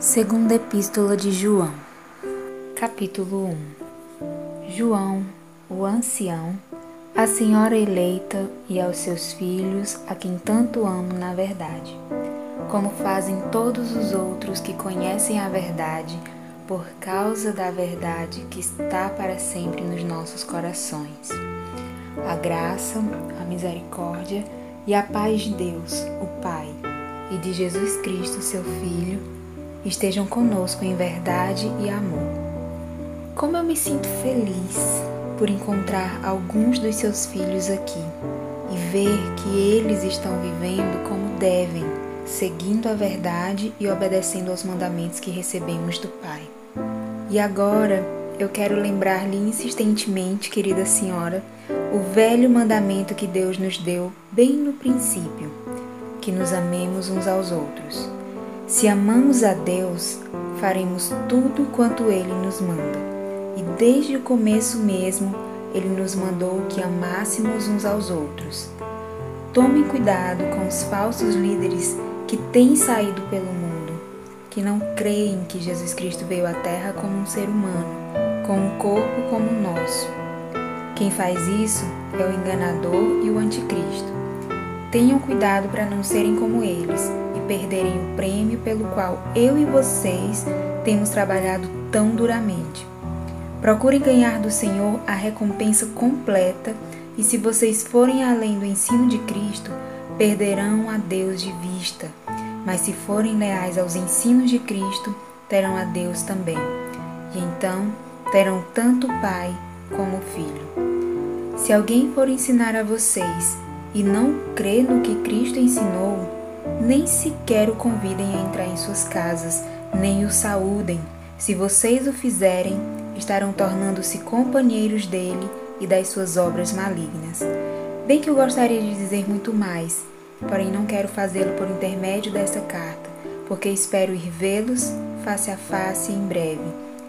Segunda Epístola de João, capítulo 1 João, o ancião, a senhora eleita e aos seus filhos, a quem tanto amo na verdade, como fazem todos os outros que conhecem a verdade, por causa da verdade que está para sempre nos nossos corações. A graça, a misericórdia e a paz de Deus, o Pai, e de Jesus Cristo, seu Filho, estejam conosco em verdade e amor. Como eu me sinto feliz por encontrar alguns dos seus filhos aqui e ver que eles estão vivendo como devem, seguindo a verdade e obedecendo aos mandamentos que recebemos do Pai. E agora eu quero lembrar-lhe insistentemente, querida senhora, o velho mandamento que Deus nos deu bem no princípio: que nos amemos uns aos outros. Se amamos a Deus, faremos tudo quanto Ele nos manda. E desde o começo mesmo, Ele nos mandou que amássemos uns aos outros. Tomem cuidado com os falsos líderes que têm saído pelo mundo, que não creem que Jesus Cristo veio à Terra como um ser humano, com um corpo como o nosso. Quem faz isso é o enganador e o anticristo. Tenham cuidado para não serem como eles perderem o prêmio pelo qual eu e vocês temos trabalhado tão duramente. Procurem ganhar do Senhor a recompensa completa e, se vocês forem além do ensino de Cristo, perderão a Deus de vista. Mas se forem leais aos ensinos de Cristo, terão a Deus também. E então terão tanto o Pai como o Filho. Se alguém for ensinar a vocês e não crê no que Cristo ensinou, nem sequer o convidem a entrar em suas casas, nem o saúdem. Se vocês o fizerem, estarão tornando-se companheiros dele e das suas obras malignas. Bem que eu gostaria de dizer muito mais, porém não quero fazê-lo por intermédio desta carta, porque espero ir vê-los face a face em breve,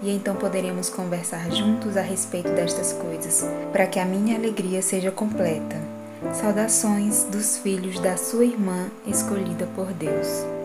e então poderemos conversar juntos a respeito destas coisas, para que a minha alegria seja completa. Saudações dos filhos da sua irmã escolhida por Deus.